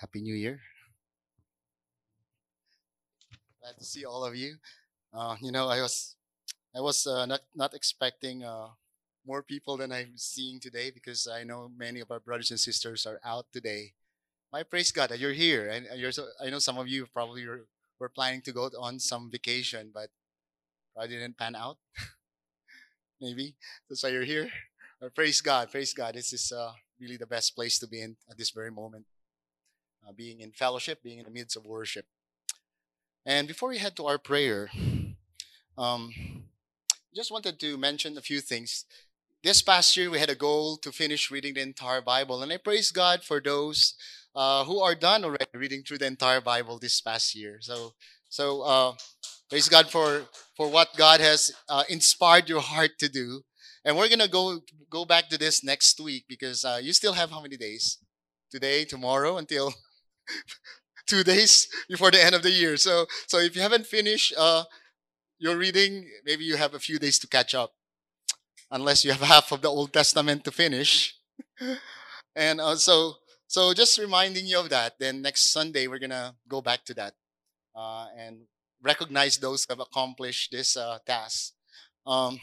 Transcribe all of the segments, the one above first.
Happy New Year. Glad to see all of you. Uh, you know, I was I was uh, not not expecting uh, more people than I'm seeing today because I know many of our brothers and sisters are out today. My praise God that you're here, and you're so, I know some of you probably were, were planning to go on some vacation, but probably didn't pan out. Maybe that's why you're here. Uh, praise God, praise God. This is uh, really the best place to be in at this very moment. Uh, being in fellowship, being in the midst of worship. And before we head to our prayer, um, just wanted to mention a few things. This past year, we had a goal to finish reading the entire Bible, and I praise God for those uh, who are done already reading through the entire Bible this past year. So, so uh, praise God for for what God has uh, inspired your heart to do. And we're gonna go go back to this next week because uh, you still have how many days? Today, tomorrow, until two days before the end of the year. So, so if you haven't finished uh, your reading, maybe you have a few days to catch up, unless you have half of the Old Testament to finish. and uh, so, so just reminding you of that. Then next Sunday we're gonna go back to that uh, and recognize those who have accomplished this uh, task. Um,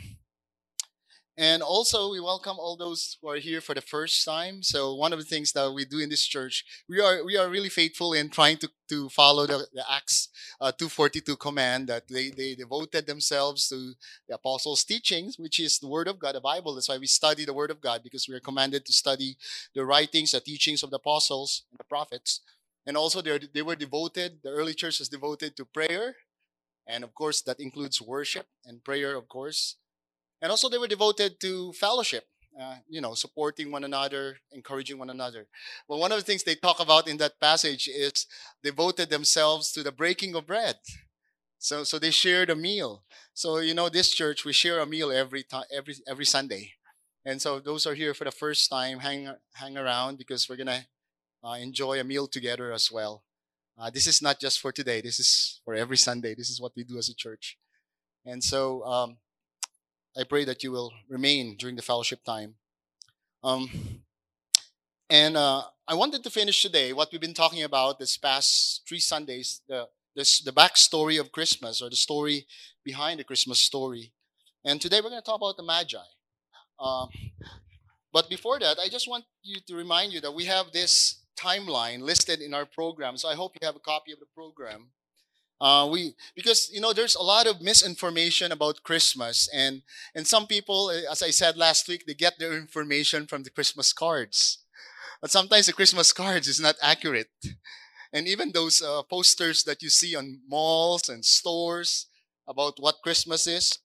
and also, we welcome all those who are here for the first time. So, one of the things that we do in this church, we are we are really faithful in trying to, to follow the, the Acts uh, 242 command that they, they devoted themselves to the apostles' teachings, which is the Word of God, the Bible. That's why we study the Word of God because we are commanded to study the writings, the teachings of the apostles and the prophets. And also, they they were devoted. The early church was devoted to prayer, and of course, that includes worship and prayer, of course. And also, they were devoted to fellowship, uh, you know, supporting one another, encouraging one another. Well, one of the things they talk about in that passage is devoted themselves to the breaking of bread. So, so they shared a meal. So, you know, this church, we share a meal every time, every, every Sunday. And so those are here for the first time, hang, hang around because we're going to uh, enjoy a meal together as well. Uh, this is not just for today. This is for every Sunday. This is what we do as a church. And so, um, I pray that you will remain during the fellowship time. Um, and uh, I wanted to finish today what we've been talking about this past three Sundays, the, this, the backstory of Christmas or the story behind the Christmas story. And today we're going to talk about the Magi. Um, but before that, I just want you to remind you that we have this timeline listed in our program. So I hope you have a copy of the program. Uh, we because you know there's a lot of misinformation about Christmas, and and some people, eh, as I said last week, they get their information from the Christmas cards, but sometimes the Christmas cards is not accurate, and even those uh, posters that you see on malls and stores about what Christmas is.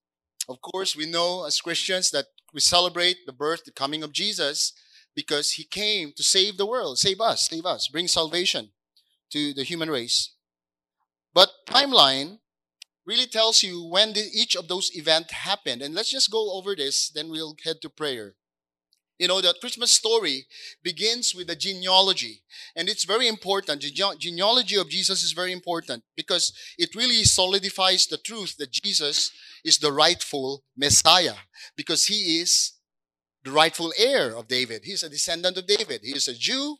Of course, we know as Christians that we celebrate the birth, the coming of Jesus, because He came to save the world, save us, save us, bring salvation to the human race. But timeline really tells you when the, each of those events happened. And let's just go over this, then we'll head to prayer. You know, the Christmas story begins with the genealogy. And it's very important. The genealogy of Jesus is very important because it really solidifies the truth that Jesus is the rightful Messiah because he is the rightful heir of David. He's a descendant of David. He is a Jew.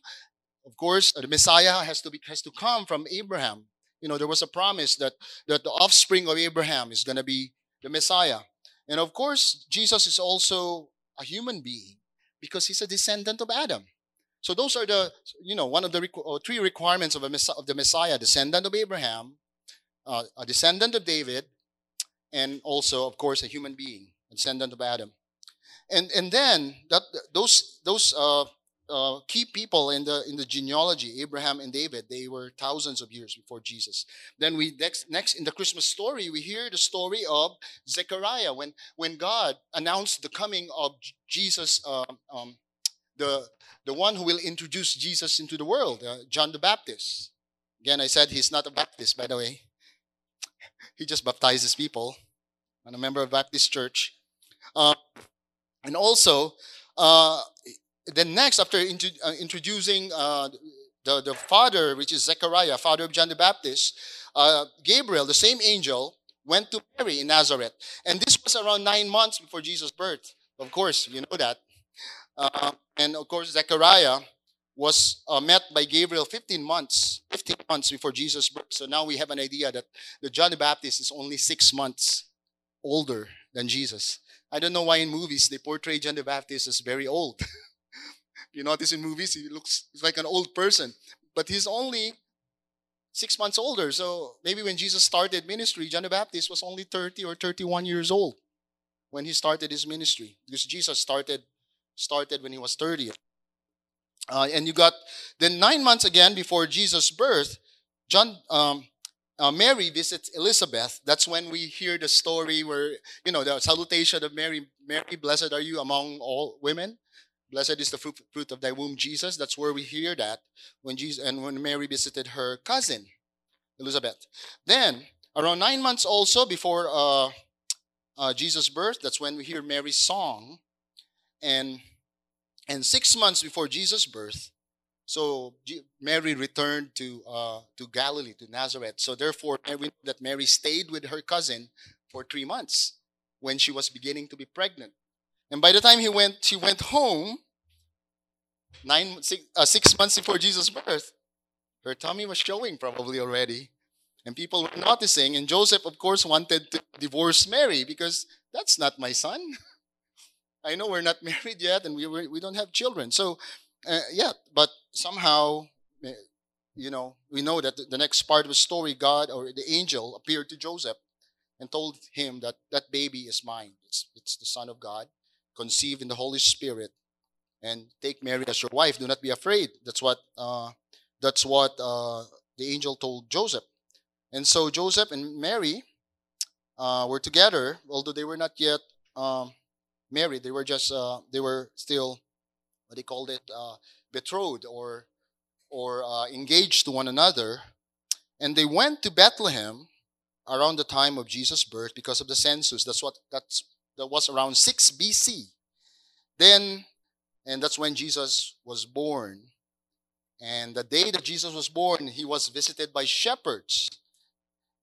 Of course, the Messiah has to be, has to come from Abraham. You know, there was a promise that, that the offspring of Abraham is going to be the Messiah. And of course, Jesus is also a human being because he's a descendant of Adam. So those are the, you know, one of the requ- three requirements of, a of the Messiah, descendant of Abraham, uh, a descendant of David, and also, of course, a human being, descendant of Adam. And, and then that, those, those uh, uh, key people in the in the genealogy, Abraham and David, they were thousands of years before Jesus. Then we next next in the Christmas story, we hear the story of Zechariah when when God announced the coming of Jesus, uh, um, the the one who will introduce Jesus into the world, uh, John the Baptist. Again, I said he's not a Baptist, by the way. he just baptizes people. I'm a member of Baptist Church, uh, and also. Uh, then next, after uh, introducing uh, the, the father, which is Zechariah, father of John the Baptist, uh, Gabriel, the same angel, went to Mary in Nazareth. And this was around nine months before Jesus' birth. Of course, you know that. Uh, and of course, Zechariah was uh, met by Gabriel 15 months, 15 months before Jesus' birth. So now we have an idea that the John the Baptist is only six months older than Jesus. I don't know why in movies they portray John the Baptist as very old. you notice in movies he looks like an old person, but he's only six months older. So maybe when Jesus started ministry, John the Baptist was only 30 or 31 years old when he started his ministry because Jesus started started when he was 30. Uh, and you got then nine months again before Jesus' birth, John um, uh, Mary visits Elizabeth. That's when we hear the story where you know the salutation of Mary. Mary, blessed are you among all women. Blessed is the fruit, fruit of thy womb, Jesus. That's where we hear that when Jesus and when Mary visited her cousin, Elizabeth. Then around nine months also before uh, uh, Jesus' birth, that's when we hear Mary's song, and and six months before Jesus' birth, so Mary returned to uh, to Galilee to Nazareth. So therefore, we that Mary stayed with her cousin for three months when she was beginning to be pregnant. And by the time he went, she went home. Nine six, uh, six months before Jesus' birth, her tummy was showing probably already, and people were noticing. And Joseph, of course, wanted to divorce Mary because that's not my son. I know we're not married yet, and we we don't have children. So, uh, yeah, but somehow, eh, you know, we know that the next part of the story, God or the angel appeared to Joseph and told him that that baby is mine. It's it's the Son of God, conceived in the Holy Spirit, and take Mary as your wife. Do not be afraid. That's what uh, that's what uh, the angel told Joseph. And so Joseph and Mary uh, were together, although they were not yet um, married. They were just uh, they were still what they called it uh, betrothed or or uh, engaged to one another. And they went to Bethlehem around the time of Jesus' birth because of the census. That's what that's that was around 6 BC. Then and that's when Jesus was born. And the day that Jesus was born, he was visited by shepherds.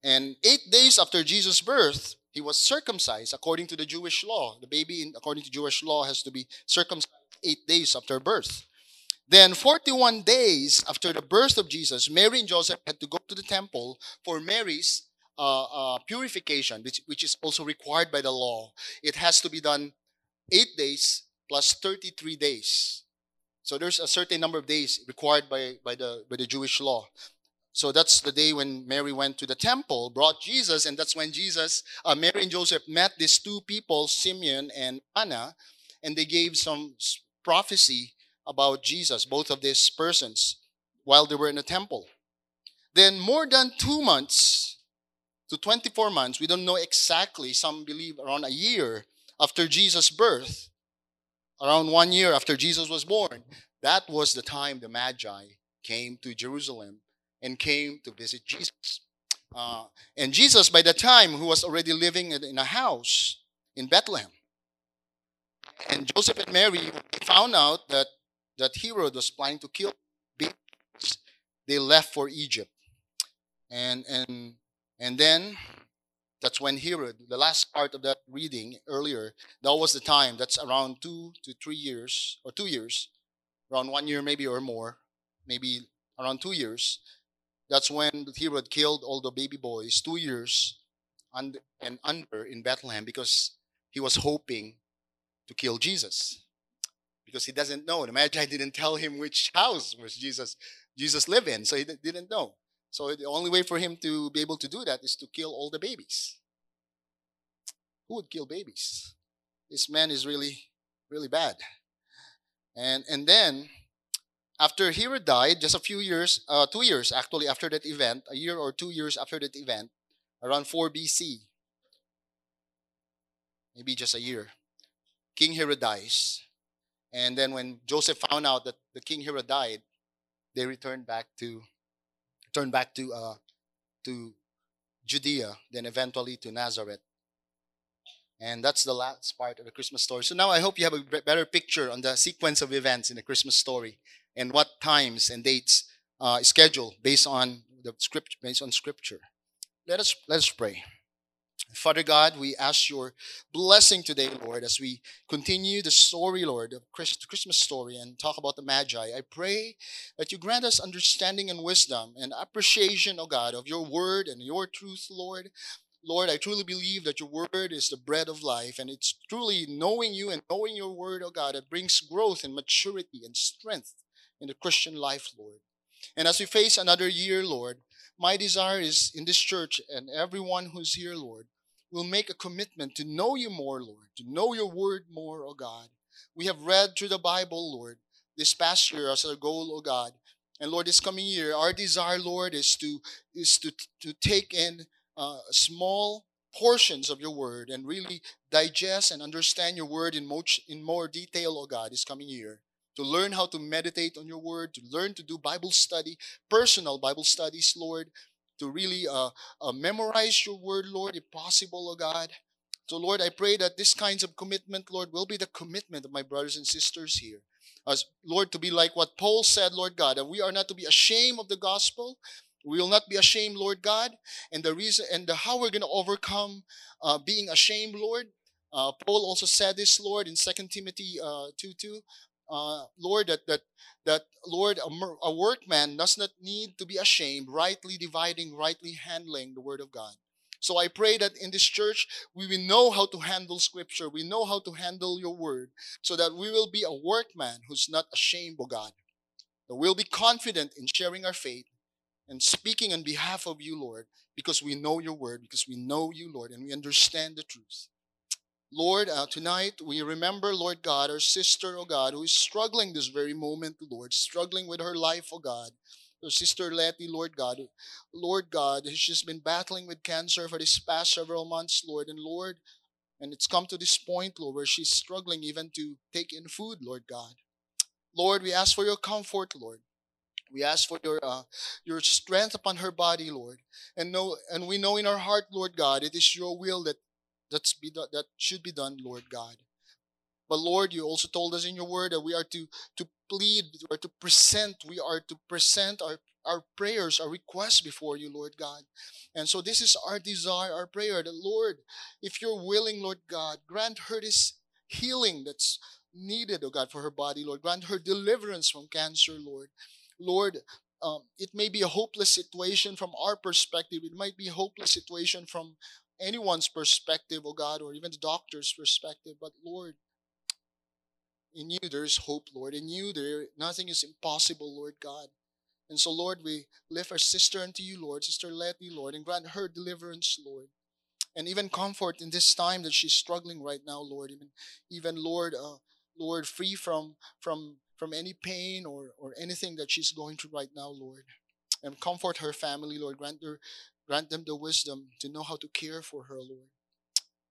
And eight days after Jesus' birth, he was circumcised according to the Jewish law. The baby, in, according to Jewish law, has to be circumcised eight days after birth. Then, 41 days after the birth of Jesus, Mary and Joseph had to go to the temple for Mary's uh, uh, purification, which, which is also required by the law. It has to be done eight days plus 33 days. So there's a certain number of days required by, by, the, by the Jewish law. So that's the day when Mary went to the temple, brought Jesus, and that's when Jesus, uh, Mary and Joseph met these two people, Simeon and Anna, and they gave some prophecy about Jesus, both of these persons, while they were in the temple. Then, more than two months to 24 months, we don't know exactly, some believe around a year after Jesus' birth, around one year after Jesus was born, that was the time the Magi came to Jerusalem and came to visit Jesus. Uh, and Jesus, by the time, who was already living in a house in Bethlehem. And Joseph and Mary found out that, that Herod was planning to kill babies. They left for Egypt. And, and, and then that's when Herod, the last part of that reading earlier, that was the time, that's around two to three years, or two years, around one year maybe or more, maybe around two years. That's when Herod killed all the baby boys, two years and, and under in Bethlehem because he was hoping to kill Jesus. Because he doesn't know. The Magi didn't tell him which house was Jesus Jesus lived in, so he didn't know. So the only way for him to be able to do that is to kill all the babies. Who would kill babies? This man is really, really bad. And and then after Herod died, just a few years, uh, two years actually after that event, a year or two years after that event, around 4 BC, maybe just a year, King Herod dies. And then when Joseph found out that the King Herod died, they returned back to turned back to uh, to Judea, then eventually to Nazareth. And that's the last part of the Christmas story. So now I hope you have a better picture on the sequence of events in the Christmas story and what times and dates uh, schedule based on the script based on scripture. Let us let us pray. Father God, we ask your blessing today, Lord, as we continue the story, Lord, of Christ, Christmas story and talk about the Magi. I pray that you grant us understanding and wisdom and appreciation, O God, of your word and your truth, Lord. Lord, I truly believe that your word is the bread of life, and it's truly knowing you and knowing your word, oh God, that brings growth and maturity and strength in the Christian life, Lord. And as we face another year, Lord, my desire is in this church and everyone who's here, Lord, will make a commitment to know you more, Lord, to know your word more, oh God. We have read through the Bible, Lord, this past year as our goal, oh God. And Lord, this coming year, our desire, Lord, is to is to to take in uh, small portions of your word and really digest and understand your word in, much, in more detail, oh God, this coming year. To learn how to meditate on your word, to learn to do Bible study, personal Bible studies, Lord, to really uh, uh, memorize your word, Lord, if possible, oh God. So, Lord, I pray that this kinds of commitment, Lord, will be the commitment of my brothers and sisters here. As Lord, to be like what Paul said, Lord God, that we are not to be ashamed of the gospel, we will not be ashamed, Lord God. And the reason and the, how we're going to overcome uh, being ashamed, Lord. Uh, Paul also said this, Lord, in 2 Timothy uh, 2 2. Uh, Lord, that that that Lord, a, a workman does not need to be ashamed, rightly dividing, rightly handling the word of God. So I pray that in this church we will know how to handle scripture, we know how to handle your word, so that we will be a workman who's not ashamed, of God. That we'll be confident in sharing our faith and speaking on behalf of you, Lord, because we know your word, because we know you, Lord, and we understand the truth. Lord, uh, tonight we remember, Lord God, our sister, oh God, who is struggling this very moment, Lord, struggling with her life, oh God. Her sister Letty, Lord God, Lord God, she's been battling with cancer for this past several months, Lord, and Lord, and it's come to this point, Lord, where she's struggling even to take in food, Lord God. Lord, we ask for your comfort, Lord. We ask for your uh, your strength upon her body, Lord, and know and we know in our heart, Lord God, it is your will that that's be that should be done, Lord God. But Lord, you also told us in your word that we are to to plead, or to present, we are to present our our prayers, our requests before you, Lord God. And so this is our desire, our prayer that Lord, if you're willing, Lord God, grant her this healing that's needed, oh God, for her body, Lord. Grant her deliverance from cancer, Lord. Lord, um, it may be a hopeless situation from our perspective. It might be a hopeless situation from anyone's perspective, oh God, or even the doctor's perspective. But Lord, in you there is hope, Lord. In you there nothing is impossible, Lord God. And so, Lord, we lift our sister unto you, Lord, Sister Letty, Lord, and grant her deliverance, Lord. And even comfort in this time that she's struggling right now, Lord. Even, even Lord, uh, Lord, free from from from any pain or, or anything that she's going through right now, Lord. And comfort her family, Lord. Grant her grant them the wisdom to know how to care for her, Lord.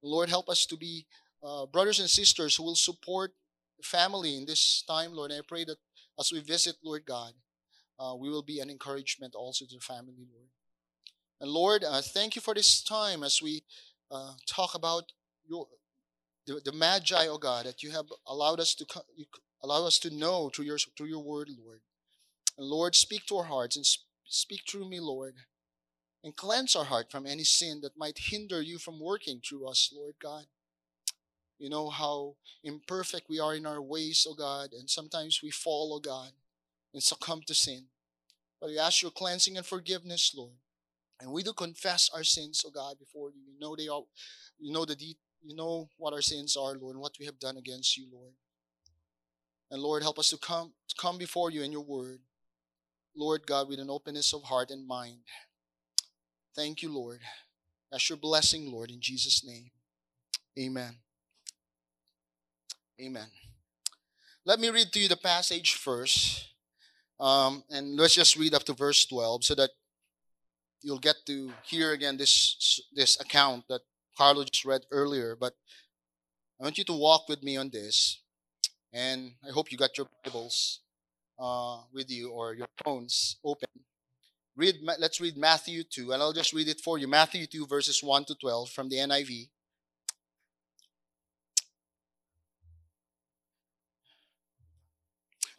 Lord, help us to be uh, brothers and sisters who will support the family in this time, Lord. And I pray that as we visit, Lord God, uh, we will be an encouragement also to the family, Lord. And Lord, uh, thank you for this time as we uh, talk about your the, the magi, oh God, that you have allowed us to Allow us to know through your, through your word, Lord. And Lord, speak to our hearts and speak through me, Lord. And cleanse our heart from any sin that might hinder you from working through us, Lord God. You know how imperfect we are in our ways, oh God, and sometimes we fall, oh God, and succumb to sin. But we ask your cleansing and forgiveness, Lord. And we do confess our sins, oh God, before you. You know they are you know the de- you know what our sins are, Lord, and what we have done against you, Lord. And Lord, help us to come, to come before you in your word. Lord God, with an openness of heart and mind. Thank you, Lord. That's your blessing, Lord, in Jesus' name. Amen. Amen. Let me read to you the passage first. Um, and let's just read up to verse 12 so that you'll get to hear again this, this account that Carlo just read earlier. But I want you to walk with me on this. And I hope you got your Bibles uh, with you or your phones open. Read. Let's read Matthew 2, and I'll just read it for you. Matthew 2, verses 1 to 12 from the NIV.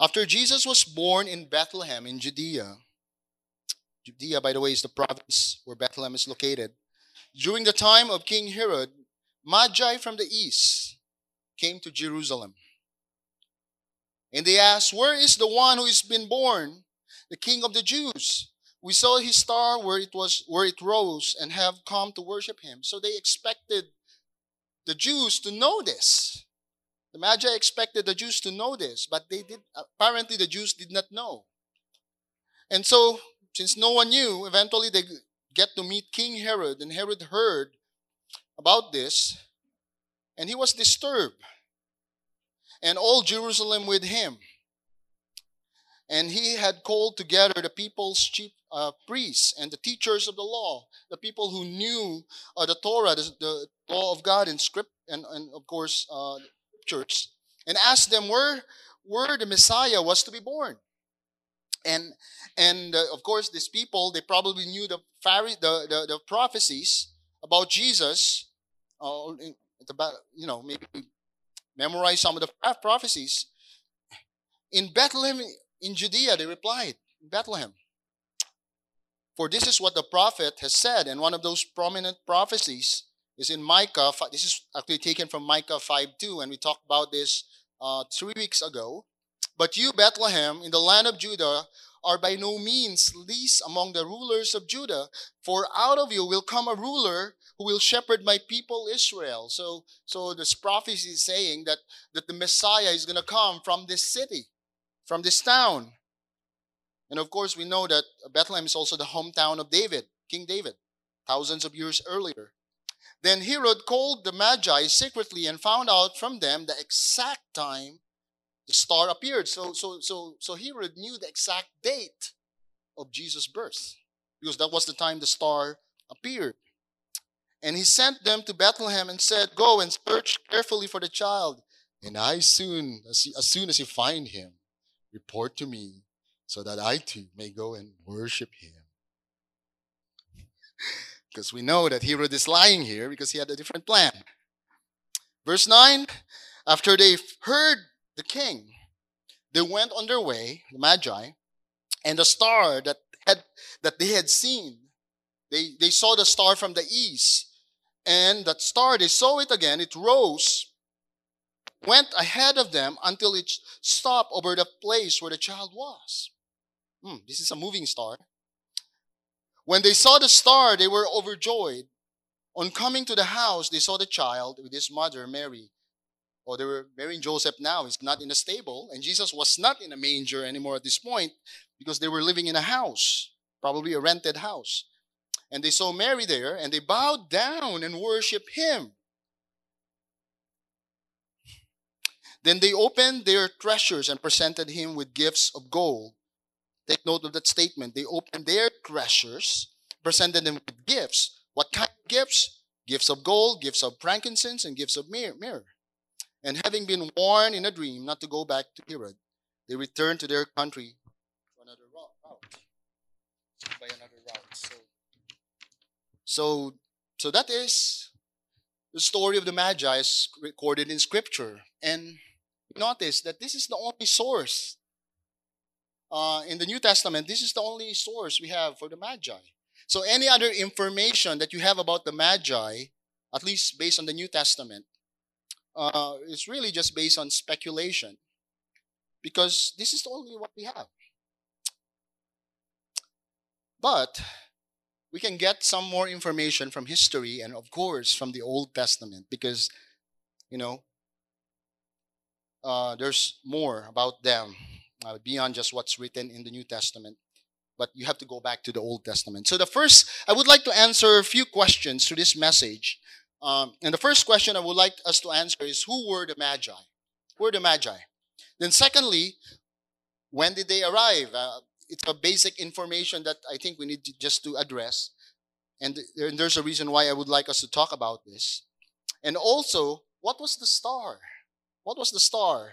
After Jesus was born in Bethlehem in Judea, Judea, by the way, is the province where Bethlehem is located. during the time of King Herod, Magi from the east came to Jerusalem. And they asked, Where is the one who has been born, the King of the Jews? We saw his star where it was where it rose and have come to worship him. So they expected the Jews to know this. The Magi expected the Jews to know this, but they did apparently the Jews did not know. And so, since no one knew, eventually they get to meet King Herod, and Herod heard about this, and he was disturbed. And all Jerusalem with him. And he had called together the people's chief uh, priests and the teachers of the law, the people who knew uh, the Torah, the, the, law of God and script, and, and of course, uh, scriptures, and asked them where, where the Messiah was to be born. And and uh, of course, these people they probably knew the, the, the, the prophecies about Jesus. Uh, about you know maybe memorize some of the prophecies. In Bethlehem, in Judea, they replied, Bethlehem. For this is what the prophet has said, and one of those prominent prophecies is in Micah. This is actually taken from Micah 5 2, and we talked about this uh, three weeks ago. But you, Bethlehem, in the land of Judah, are by no means least among the rulers of Judah, for out of you will come a ruler who will shepherd my people Israel. So, so this prophecy is saying that, that the Messiah is going to come from this city, from this town. And of course, we know that Bethlehem is also the hometown of David, King David, thousands of years earlier. Then Herod called the Magi secretly and found out from them the exact time the star appeared. So, so, so, so Herod knew the exact date of Jesus' birth because that was the time the star appeared. And he sent them to Bethlehem and said, Go and search carefully for the child. And I soon, as, soon as you find him, report to me so that I too may go and worship him. because we know that Herod is lying here because he had a different plan. Verse 9 After they heard the king. They went on their way, the Magi, and the star that had that they had seen, they, they saw the star from the east. And that star, they saw it again, it rose, went ahead of them until it stopped over the place where the child was. Hmm, this is a moving star. When they saw the star, they were overjoyed. On coming to the house, they saw the child with his mother, Mary, or they were marrying Joseph now. He's not in a stable. And Jesus was not in a manger anymore at this point because they were living in a house, probably a rented house. And they saw Mary there and they bowed down and worshiped him. Then they opened their treasures and presented him with gifts of gold. Take note of that statement. They opened their treasures, presented them with gifts. What kind of gifts? Gifts of gold, gifts of frankincense, and gifts of myrrh. And having been warned in a dream not to go back to Herod, they returned to their country another route, by another route. So, so, so that is the story of the Magi is recorded in Scripture. And notice that this is the only source uh, in the New Testament. This is the only source we have for the Magi. So, any other information that you have about the Magi, at least based on the New Testament, uh, is really just based on speculation because this is only what we have. But we can get some more information from history and, of course, from the Old Testament because, you know, uh, there's more about them uh, beyond just what's written in the New Testament. But you have to go back to the Old Testament. So, the first, I would like to answer a few questions to this message um, and the first question I would like us to answer is who were the Magi? Who were the Magi? Then, secondly, when did they arrive? Uh, it's a basic information that I think we need to just to address. And, and there's a reason why I would like us to talk about this. And also, what was the star? What was the star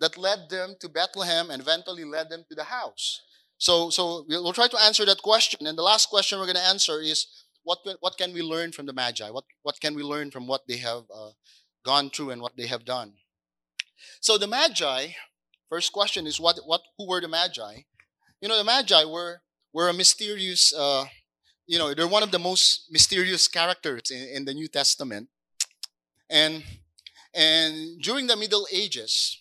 that led them to Bethlehem and eventually led them to the house? So, so we'll try to answer that question. And the last question we're going to answer is what, what can we learn from the Magi? What, what can we learn from what they have uh, gone through and what they have done? So the Magi, first question is what, what, who were the Magi? You know, the Magi were, were a mysterious, uh, you know, they're one of the most mysterious characters in, in the New Testament. And and during the Middle Ages,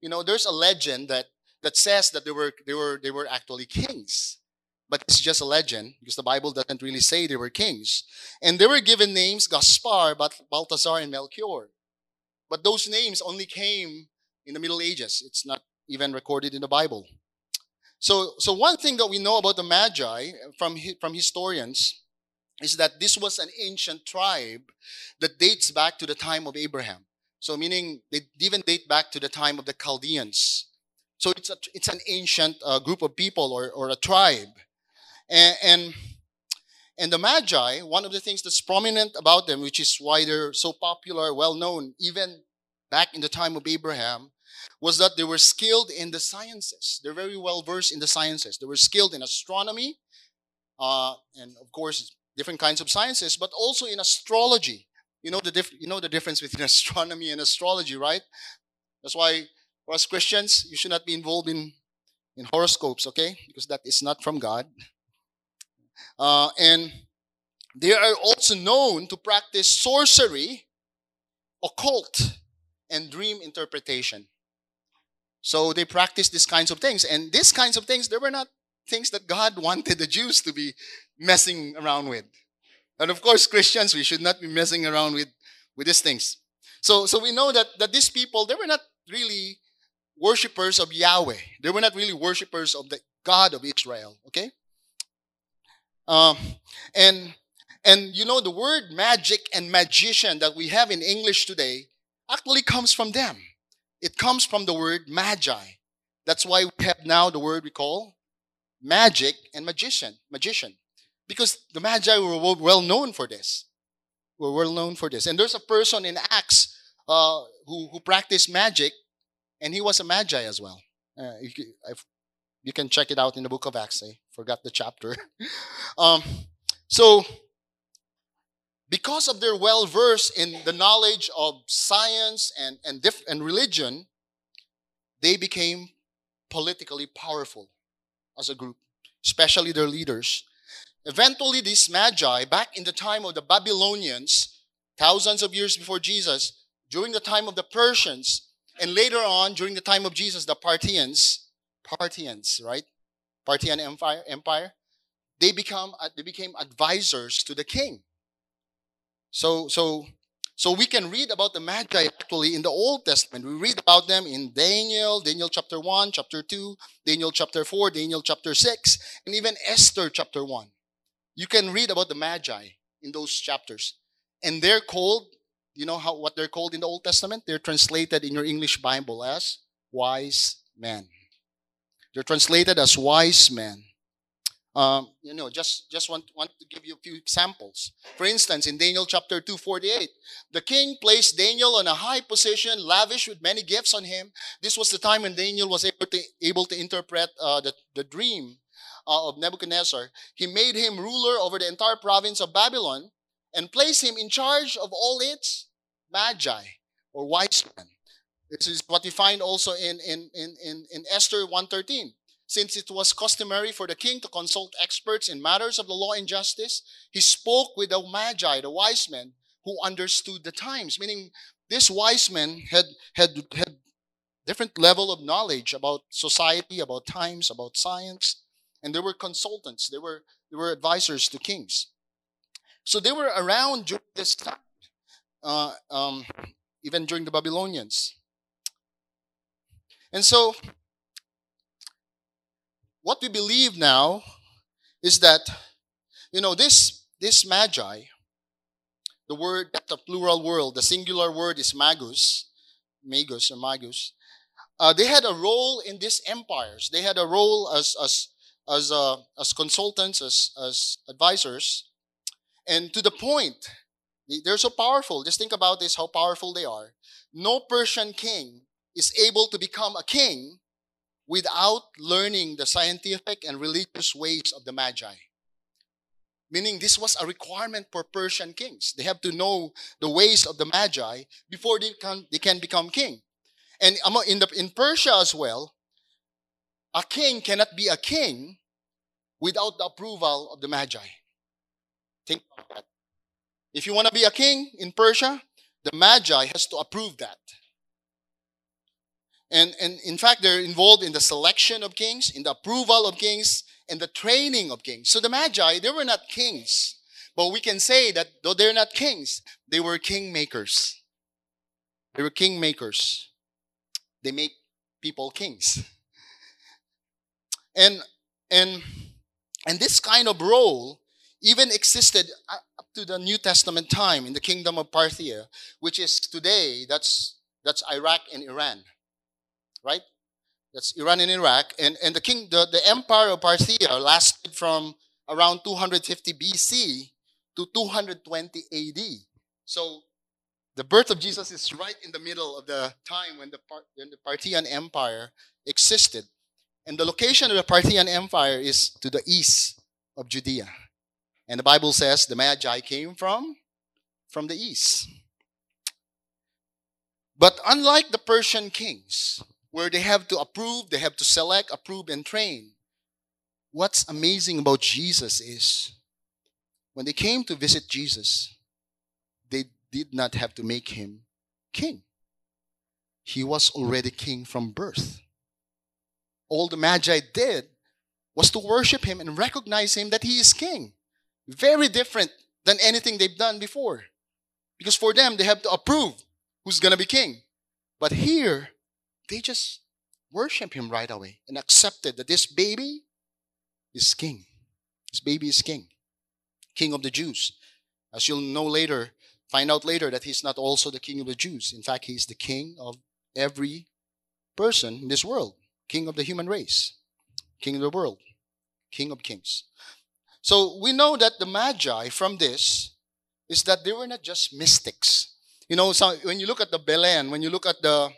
you know, there's a legend that that says that they were they were they were actually kings. But it's just a legend because the Bible doesn't really say they were kings. And they were given names Gaspar, Balthazar, and Melchior. But those names only came in the Middle Ages. It's not even recorded in the Bible. So, so one thing that we know about the Magi from, from historians is that this was an ancient tribe that dates back to the time of Abraham. So, meaning they even date back to the time of the Chaldeans. So, it's, a, it's an ancient uh, group of people or, or a tribe. And, and, and the Magi, one of the things that's prominent about them, which is why they're so popular, well known, even back in the time of Abraham, was that they were skilled in the sciences. They're very well versed in the sciences. They were skilled in astronomy, uh, and of course, different kinds of sciences, but also in astrology. You know the you know the difference between astronomy and astrology, right? That's why for us Christians, you should not be involved in in horoscopes, okay? Because that is not from God. Uh, and they are also known to practice sorcery, occult, and dream interpretation. So they practiced these kinds of things. And these kinds of things, they were not things that God wanted the Jews to be messing around with. And of course, Christians, we should not be messing around with, with these things. So, so we know that, that these people, they were not really worshippers of Yahweh. They were not really worshippers of the God of Israel. Okay? Um, and and you know the word magic and magician that we have in English today actually comes from them. It comes from the word magi. That's why we have now the word we call magic and magician. Magician. Because the magi were well known for this. Were well known for this. And there's a person in Acts uh, who, who practiced magic, and he was a magi as well. Uh, you, you, can check it out in the book of Acts. I forgot the chapter. um, so, because of their well versed in the knowledge of science and, and, diff- and religion, they became politically powerful as a group, especially their leaders. Eventually, these magi, back in the time of the Babylonians, thousands of years before Jesus, during the time of the Persians, and later on, during the time of Jesus, the Parthians, Parthians, right? Parthian Empire, Empire, they become uh, they became advisors to the king. So, so, so we can read about the Magi actually in the Old Testament. We read about them in Daniel, Daniel chapter 1, chapter 2, Daniel chapter 4, Daniel chapter 6, and even Esther chapter 1. You can read about the Magi in those chapters. And they're called, you know how what they're called in the Old Testament? They're translated in your English Bible as wise men. They're translated as wise men. Um, you know, just, just want, want to give you a few examples. For instance, in Daniel chapter 2, 48, the king placed Daniel on a high position, lavish with many gifts on him. This was the time when Daniel was able to, able to interpret uh, the, the dream uh, of Nebuchadnezzar. He made him ruler over the entire province of Babylon and placed him in charge of all its magi or wise men. This is what we find also in, in, in, in, in Esther 113. Since it was customary for the king to consult experts in matters of the law and justice, he spoke with the magi, the wise men, who understood the times. Meaning, these wise men had had had different level of knowledge about society, about times, about science, and they were consultants. They were they were advisors to kings. So they were around during this time, uh, um, even during the Babylonians. And so what we believe now is that, you know, this, this magi, the word, the plural word, the singular word is magus, magus or magus. Uh, they had a role in these empires. They had a role as as as uh, as consultants, as as advisors, and to the point, they're so powerful. Just think about this: how powerful they are. No Persian king is able to become a king without learning the scientific and religious ways of the Magi. Meaning, this was a requirement for Persian kings. They have to know the ways of the Magi before they can, they can become king. And in, the, in Persia as well, a king cannot be a king without the approval of the Magi. Think about that. If you want to be a king in Persia, the Magi has to approve that. And, and in fact, they're involved in the selection of kings, in the approval of kings, and the training of kings. So the Magi, they were not kings. But we can say that though they're not kings, they were king makers. They were king makers. They make people kings. And and and this kind of role even existed up to the New Testament time in the kingdom of Parthia, which is today that's that's Iraq and Iran. Right? That's Iran and Iraq. And and the king the, the empire of Parthia lasted from around 250 BC to 220 AD. So the birth of Jesus is right in the middle of the time when the, when the Parthian Empire existed. And the location of the Parthian Empire is to the east of Judea. And the Bible says the Magi came from from the east. But unlike the Persian kings, where they have to approve, they have to select, approve, and train, what's amazing about Jesus is when they came to visit Jesus, they did not have to make him king. He was already king from birth. All the Magi did was to worship him and recognize him that he is king. Very different than anything they've done before. Because for them, they have to approve who's going to be king. But here, they just worship him right away and accepted that this baby is king. This baby is king, king of the Jews. As you'll know later, find out later that he's not also the king of the Jews. In fact, he's the king of every person in this world, king of the human race, king of the world, king of kings. So we know that the Magi from this is that they were not just mystics. You know, so when you look at the Belen, when you look at the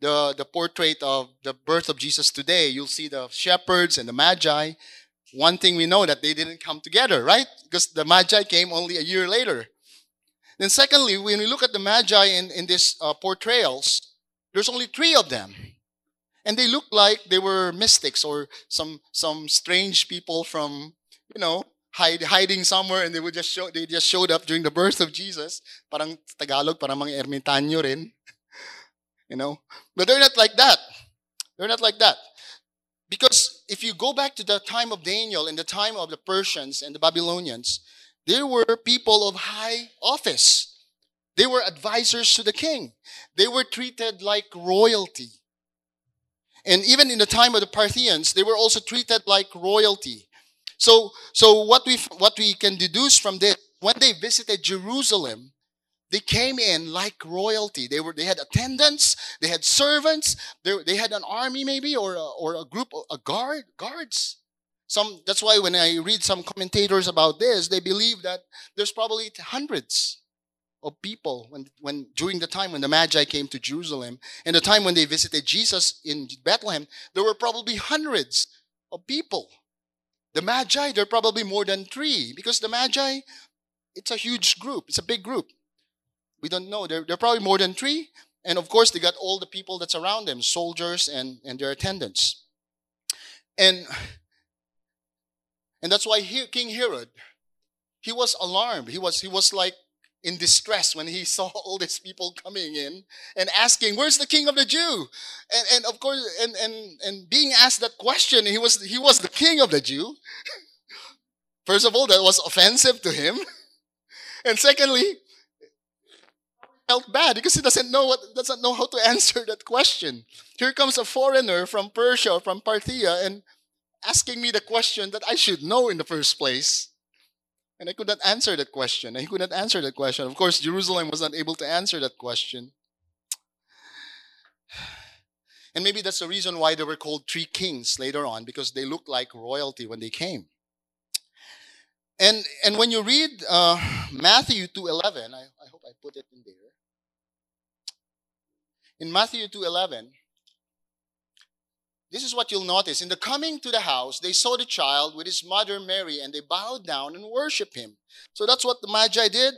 the, the portrait of the birth of Jesus today, you'll see the shepherds and the Magi. One thing we know that they didn't come together, right? Because the Magi came only a year later. Then, secondly, when we look at the Magi in, in these uh, portrayals, there's only three of them. And they looked like they were mystics or some, some strange people from, you know, hide, hiding somewhere and they would just show, they just showed up during the birth of Jesus. Parang Tagalog, parang mga ermitanyo rin. you know? But they're not like that. They're not like that. Because if you go back to the time of Daniel and the time of the Persians and the Babylonians, they were people of high office. They were advisors to the king. They were treated like royalty. And even in the time of the Parthians, they were also treated like royalty. So, so what we what we can deduce from this, when they visited Jerusalem, they came in like royalty. They were they had attendants, they had servants, they, they had an army maybe or a, or a group a guard guards. Some that's why when I read some commentators about this, they believe that there's probably hundreds of people when, when during the time when the Magi came to Jerusalem and the time when they visited Jesus in Bethlehem, there were probably hundreds of people. The Magi, there are probably more than three because the Magi, it's a huge group, it's a big group. We don't know. There are probably more than three. And of course, they got all the people that's around them, soldiers and, and their attendants. And and that's why he, King Herod, he was alarmed. He was, he was like in distress when he saw all these people coming in and asking, "Where's the King of the Jew?" And, and of course, and, and and being asked that question, he was he was the King of the Jew. First of all, that was offensive to him, and secondly, felt bad because he doesn't know what doesn't know how to answer that question. Here comes a foreigner from Persia from Parthia and asking me the question that I should know in the first place. And I could not answer that question. He could not answer that question. Of course, Jerusalem was not able to answer that question. And maybe that's the reason why they were called three kings later on, because they looked like royalty when they came. And and when you read uh, Matthew 2.11, I, I hope I put it in there. In Matthew 2.11, this is what you'll notice. In the coming to the house, they saw the child with his mother Mary and they bowed down and worshiped him. So that's what the Magi did.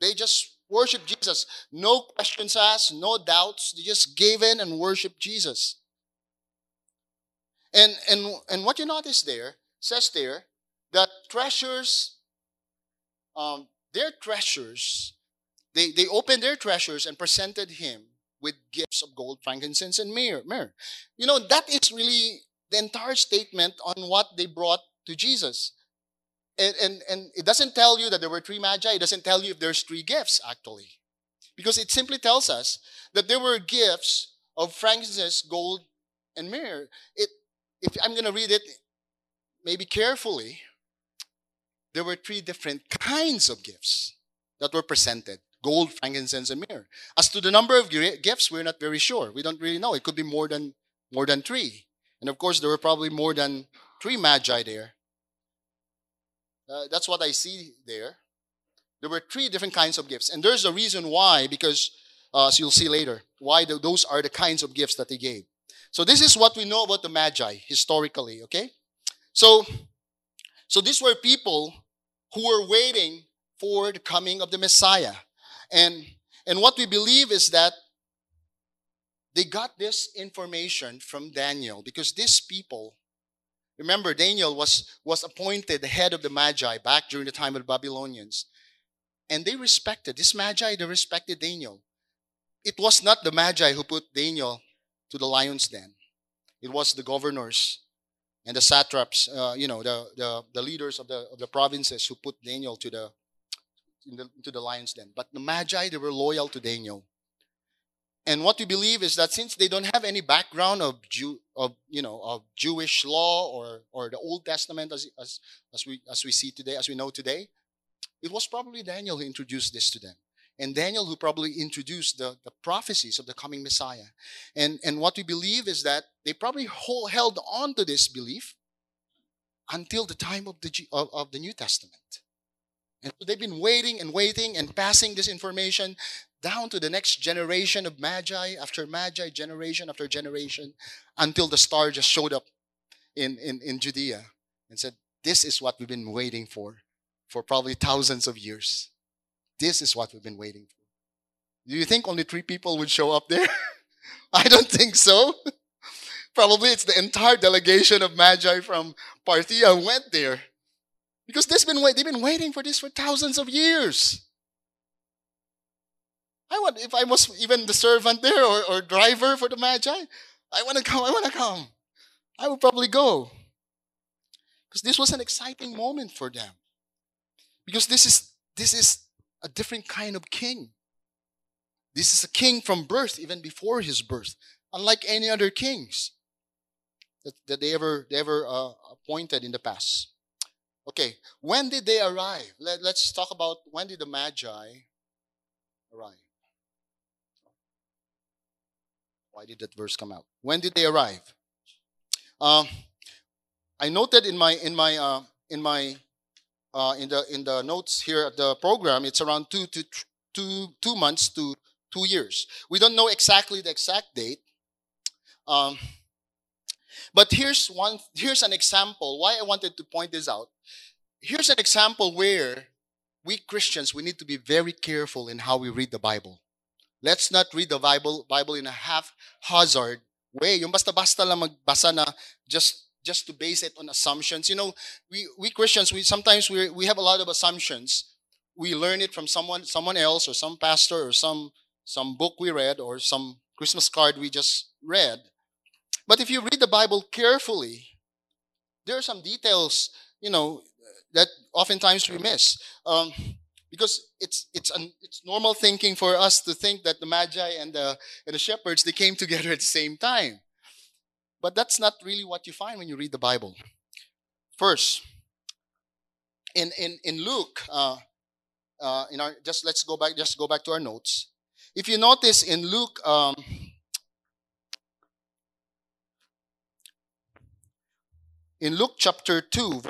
They just worshiped Jesus. No questions asked, no doubts. They just gave in and worshiped Jesus. And, and, and what you notice there says there that treasures um, their treasures, they, they opened their treasures and presented him with gifts of gold, frankincense, and myrrh. You know, that is really the entire statement on what they brought to Jesus. And, and, and it doesn't tell you that there were three magi. It doesn't tell you if there's three gifts, actually. Because it simply tells us that there were gifts of frankincense, gold, and myrrh. It, if I'm going to read it maybe carefully, there were three different kinds of gifts that were presented gold, frankincense, and myrrh. As to the number of gifts, we're not very sure. We don't really know. It could be more than more than three. And of course, there were probably more than three magi there. Uh, that's what I see there. There were three different kinds of gifts. And there's a reason why, because uh, as you'll see later, why the, those are the kinds of gifts that they gave. So this is what we know about the Magi historically, okay? So, so these were people who were waiting for the coming of the Messiah. And, and what we believe is that they got this information from Daniel because these people, remember, Daniel was, was appointed the head of the Magi back during the time of the Babylonians. And they respected, this Magi, they respected Daniel. It was not the Magi who put Daniel to the lion's den, it was the governors and the satraps, uh, you know, the, the, the leaders of the, of the provinces who put Daniel to the, the, to the lion's den. But the Magi, they were loyal to Daniel. And what we believe is that since they don't have any background of Jew, of you know, of Jewish law or or the Old Testament as as as we as we see today, as we know today, it was probably Daniel who introduced this to them. And Daniel who probably introduced the, the prophecies of the coming Messiah. And, and what we believe is that they probably hold, held on to this belief until the time of the, of, of the New Testament. And so they've been waiting and waiting and passing this information down to the next generation of magi after magi, generation after generation, until the star just showed up in, in, in Judea and said, This is what we've been waiting for, for probably thousands of years. This is what we've been waiting for. Do you think only three people would show up there? I don't think so. Probably it's the entire delegation of Magi from Parthia went there. Because been they've been waiting for this for thousands of years. I want if I was even the servant there or, or driver for the Magi, I want to come, I want to come. I would probably go. Because this was an exciting moment for them. Because this is this is a different kind of king. This is a king from birth, even before his birth, unlike any other kings that, that they ever they ever uh, appointed in the past. Okay, when did they arrive? Let, let's talk about when did the Magi arrive? Why did that verse come out? When did they arrive? Um, I noted in my in my uh, in my uh, in the in the notes here at the program, it's around two to two two months to two years. We don't know exactly the exact date. Um, but here's one here's an example why I wanted to point this out. Here's an example where we Christians we need to be very careful in how we read the Bible. Let's not read the Bible Bible in a half-hazard way. Yung basta-basta lang magbasa na just just to base it on assumptions. You know, we, we Christians, we sometimes we, we have a lot of assumptions. We learn it from someone someone else or some pastor or some some book we read or some Christmas card we just read. But if you read the Bible carefully, there are some details, you know, that oftentimes we miss. Um, because it's it's an, it's normal thinking for us to think that the magi and the and the shepherds they came together at the same time. But that's not really what you find when you read the bible. First in in in luke uh, uh, in our just let's go back just go back to our notes. If you notice in luke um, in luke chapter 2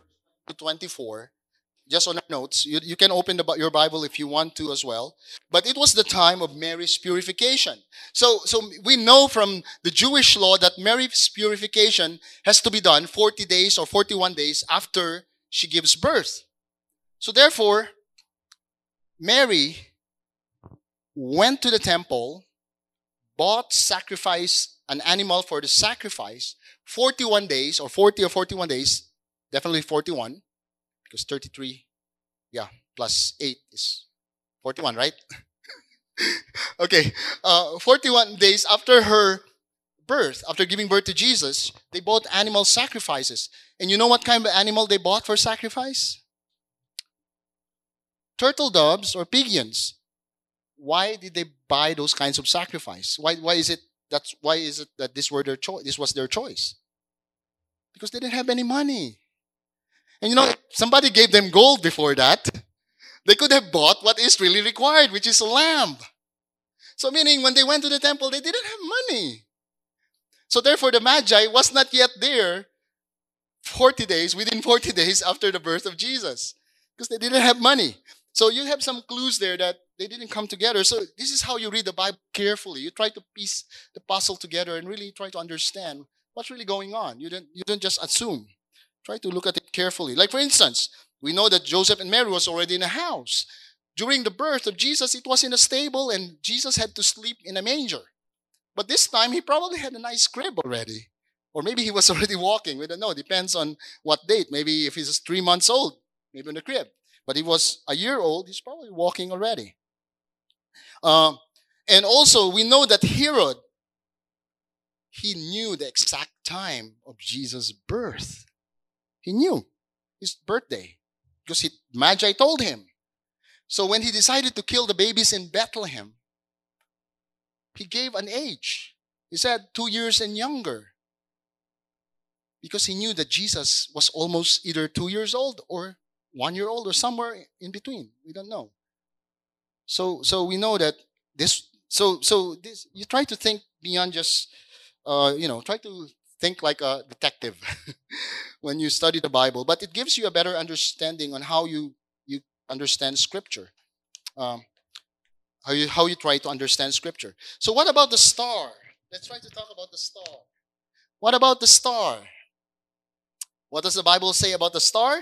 to 24. Just on our notes, you, you can open the, your Bible if you want to as well. But it was the time of Mary's purification. So, so we know from the Jewish law that Mary's purification has to be done 40 days or 41 days after she gives birth. So therefore, Mary went to the temple, bought sacrifice, an animal for the sacrifice, 41 days or 40 or 41 days definitely 41, because 33 Yeah, plus 8 is 41, right? okay, uh, 41 days after her birth, after giving birth to Jesus, they bought animal sacrifices. And you know what kind of animal they bought for sacrifice? Turtle doves or pigeons. Why did they buy those kinds of sacrifice? Why, why is it that's why is it that this were their choice? This was their choice. Because they didn't have any money. And you know, somebody gave them gold before that. They could have bought what is really required, which is a lamb. So meaning when they went to the temple, they didn't have money. So therefore the Magi was not yet there 40 days, within 40 days after the birth of Jesus. Because they didn't have money. So you have some clues there that they didn't come together. So this is how you read the Bible carefully. You try to piece the puzzle together and really try to understand what's really going on. You don't you don't just assume. Try to look at it carefully. Like for instance, we know that Joseph and Mary was already in a house. During the birth of Jesus, it was in a stable and Jesus had to sleep in a manger. But this time he probably had a nice crib already. Or maybe he was already walking. We don't know. Depends on what date. Maybe if he's three months old, maybe in a crib. But he was a year old, he's probably walking already. Um, and also, we know that Herod, he knew the exact time of Jesus' birth. He knew his birthday because he, Magi told him. So when he decided to kill the babies in Bethlehem, he gave an age. He said two years and younger. Because he knew that Jesus was almost either two years old or one year old or somewhere in between. We don't know. So so we know that this so so this you try to think beyond just uh, you know try to think like a detective when you study the Bible, but it gives you a better understanding on how you you understand Scripture, um, how you how you try to understand Scripture. So what about the star? Let's try to talk about the star. What about the star? What does the Bible say about the star?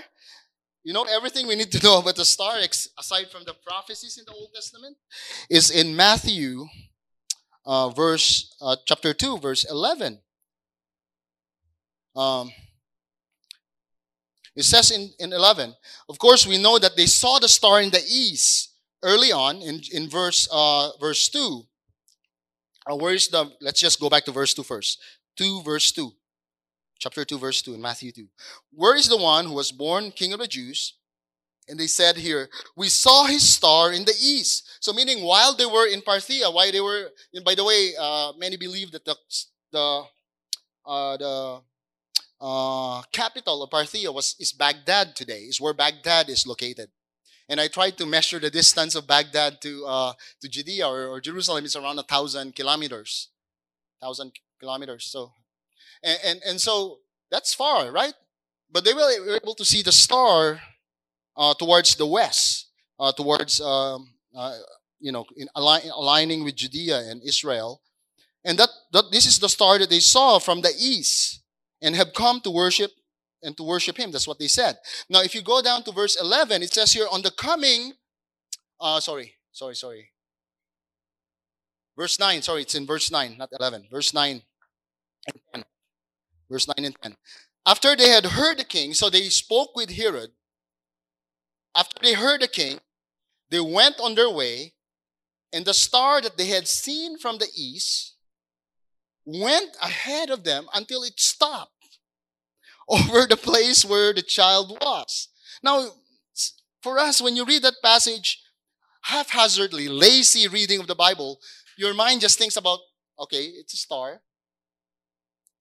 You know, everything we need to know about the star, aside from the prophecies in the Old Testament, is in Matthew, uh, verse uh, chapter two, verse eleven. Um, it says in, in 11, of course, we know that they saw the star in the east early on in, in verse, uh, verse 2. Uh, where is the, let's just go back to verse 2 first. 2 verse 2 chapter 2, verse 2 in Matthew 2. Where is the one who was born king of the Jews? And they said here, we saw his star in the east. So meaning while they were in Parthia, while they were, by the way, uh, many believe that the, the, uh, the uh, capital of Parthia was, is Baghdad today, is where Baghdad is located. And I tried to measure the distance of Baghdad to, uh, to Judea or, or Jerusalem. It's around a thousand kilometers. Thousand kilometers. So and, and, and so that's far, right? But they were able to see the star uh, towards the west, uh, towards, um, uh, you know, in align, aligning with Judea and Israel. And that, that this is the star that they saw from the east and have come to worship and to worship him. That's what they said. Now, if you go down to verse 11, it says here, on the coming, uh, sorry, sorry, sorry. Verse 9, sorry, it's in verse 9, not 11. Verse 9 and 10 verse 9 and 10. After they had heard the king, so they spoke with Herod. After they heard the king, they went on their way, and the star that they had seen from the east went ahead of them until it stopped over the place where the child was. Now, for us, when you read that passage, haphazardly, lazy reading of the Bible, your mind just thinks about, okay, it's a star.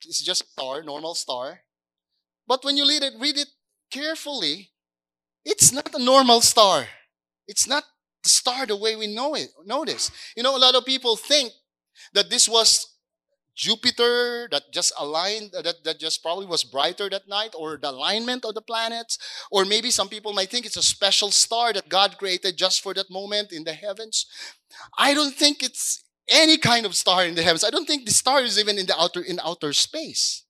It's just a star, normal star. But when you read it, read it carefully, it's not a normal star. It's not the star the way we know it. Notice, you know, a lot of people think that this was Jupiter that just aligned, uh, that, that just probably was brighter that night, or the alignment of the planets. Or maybe some people might think it's a special star that God created just for that moment in the heavens. I don't think it's any kind of star in the heavens. I don't think the star is even in the outer in outer space.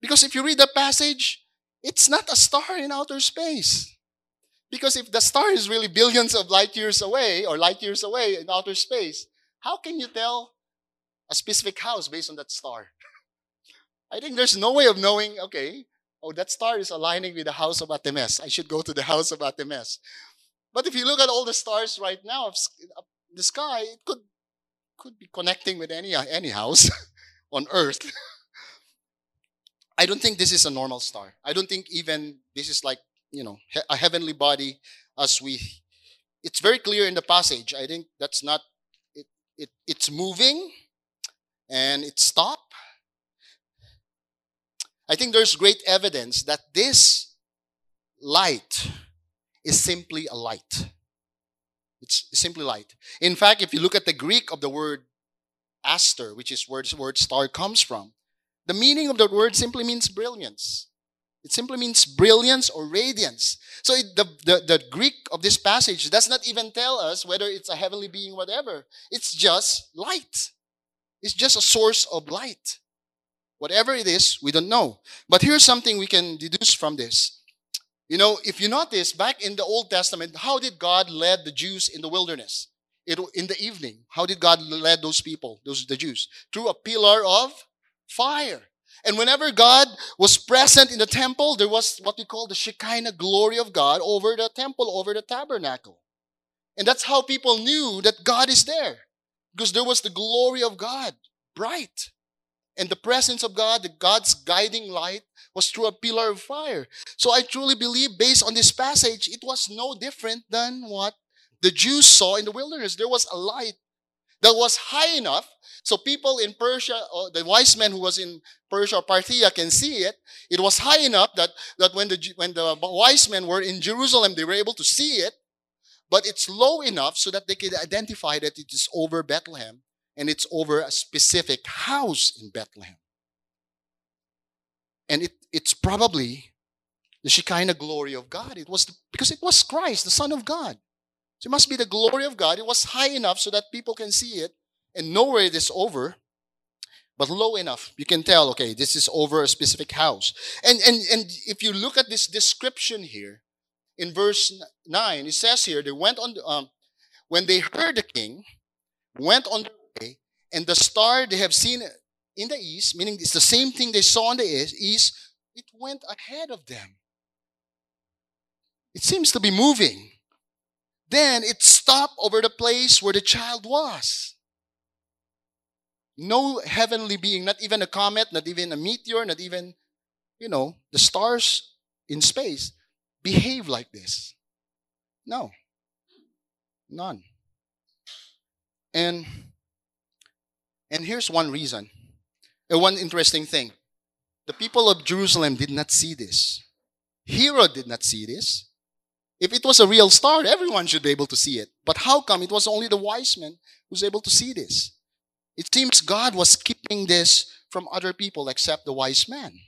Because if you read the passage, it's not a star in outer space. Because if the star is really billions of light years away or light years away in outer space, how can you tell a specific house based on that star? I think there's no way of knowing, okay, oh, that star is aligning with the house of Artemis. I should go to the house of Artemis. But if you look at all the stars right now, of the sky, it could could be connecting with any any house on Earth. I don't think this is a normal star. I don't think even this is like you know a heavenly body as we. It's very clear in the passage. I think that's not. It, it it's moving, and it stopped. I think there's great evidence that this light is simply a light. It's simply light. In fact, if you look at the Greek of the word aster, which is where the word star comes from, the meaning of the word simply means brilliance. It simply means brilliance or radiance. So it, the, the, the Greek of this passage does not even tell us whether it's a heavenly being, whatever. It's just light. It's just a source of light. Whatever it is, we don't know. But here's something we can deduce from this. You know, if you notice, back in the Old Testament, how did God lead the Jews in the wilderness? It, in the evening, how did God lead those people, those the Jews? Through a pillar of fire. And whenever God was present in the temple, there was what we call the Shekinah glory of God over the temple, over the tabernacle. And that's how people knew that God is there. Because there was the glory of God, bright. And the presence of God, the God's guiding light, was through a pillar of fire. So I truly believe, based on this passage, it was no different than what the Jews saw in the wilderness. There was a light that was high enough so people in Persia, the wise men who was in Persia or Parthia can see it. It was high enough that, that when, the, when the wise men were in Jerusalem, they were able to see it. But it's low enough so that they could identify that it is over Bethlehem and it's over a specific house in Bethlehem. And it, it's probably the Shekinah glory of God. It was the, because it was Christ, the Son of God. So it must be the glory of God. It was high enough so that people can see it and know where it is over, but low enough. You can tell, okay, this is over a specific house. And and and if you look at this description here, in verse 9, it says here, they went on um, when they heard the king, went on the way, and the star they have seen in the east, meaning it's the same thing they saw in the east, it went ahead of them. It seems to be moving. Then it stopped over the place where the child was. No heavenly being, not even a comet, not even a meteor, not even, you know, the stars in space behave like this. No. None. And and here's one reason. And one interesting thing. The people of Jerusalem did not see this. Herod did not see this. If it was a real star, everyone should be able to see it. But how come it was only the wise men who's able to see this? It seems God was keeping this from other people except the wise man.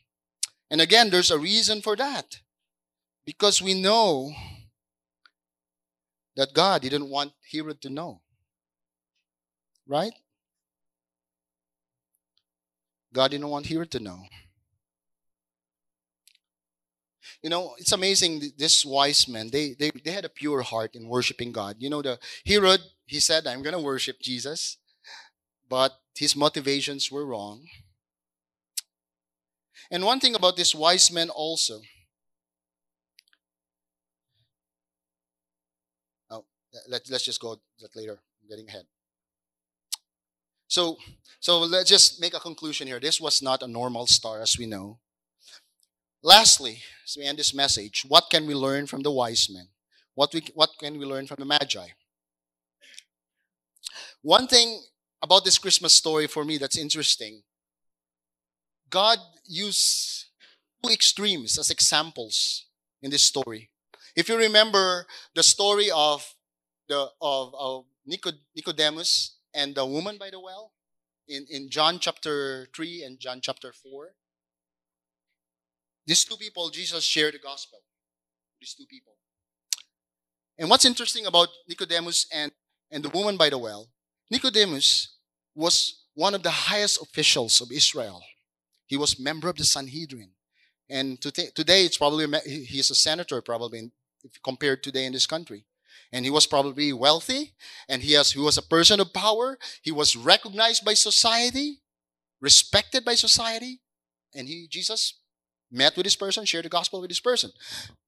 And again, there's a reason for that. Because we know that God didn't want Herod to know. Right? God didn't want Herod to know. You know, it's amazing. This wise men, they, they, they had a pure heart in worshiping God. You know, the Herod, he said, I'm going to worship Jesus, but his motivations were wrong. And one thing about this wise men also, oh, let, let's just go that later. I'm getting ahead. So, so let's just make a conclusion here. This was not a normal star, as we know. Lastly, as we end this message, what can we learn from the wise men? What, we, what can we learn from the Magi? One thing about this Christmas story for me that's interesting God used two extremes as examples in this story. If you remember the story of the of, of Nicodemus and the woman by the well in, in John chapter 3 and John chapter 4. These two people, Jesus shared the gospel. These two people. And what's interesting about Nicodemus and, and the woman by the well, Nicodemus was one of the highest officials of Israel. He was member of the Sanhedrin. And today, today it's probably, he's a senator probably, if compared today in this country and he was probably wealthy and he, has, he was a person of power he was recognized by society respected by society and he jesus met with this person, shared the gospel with this person.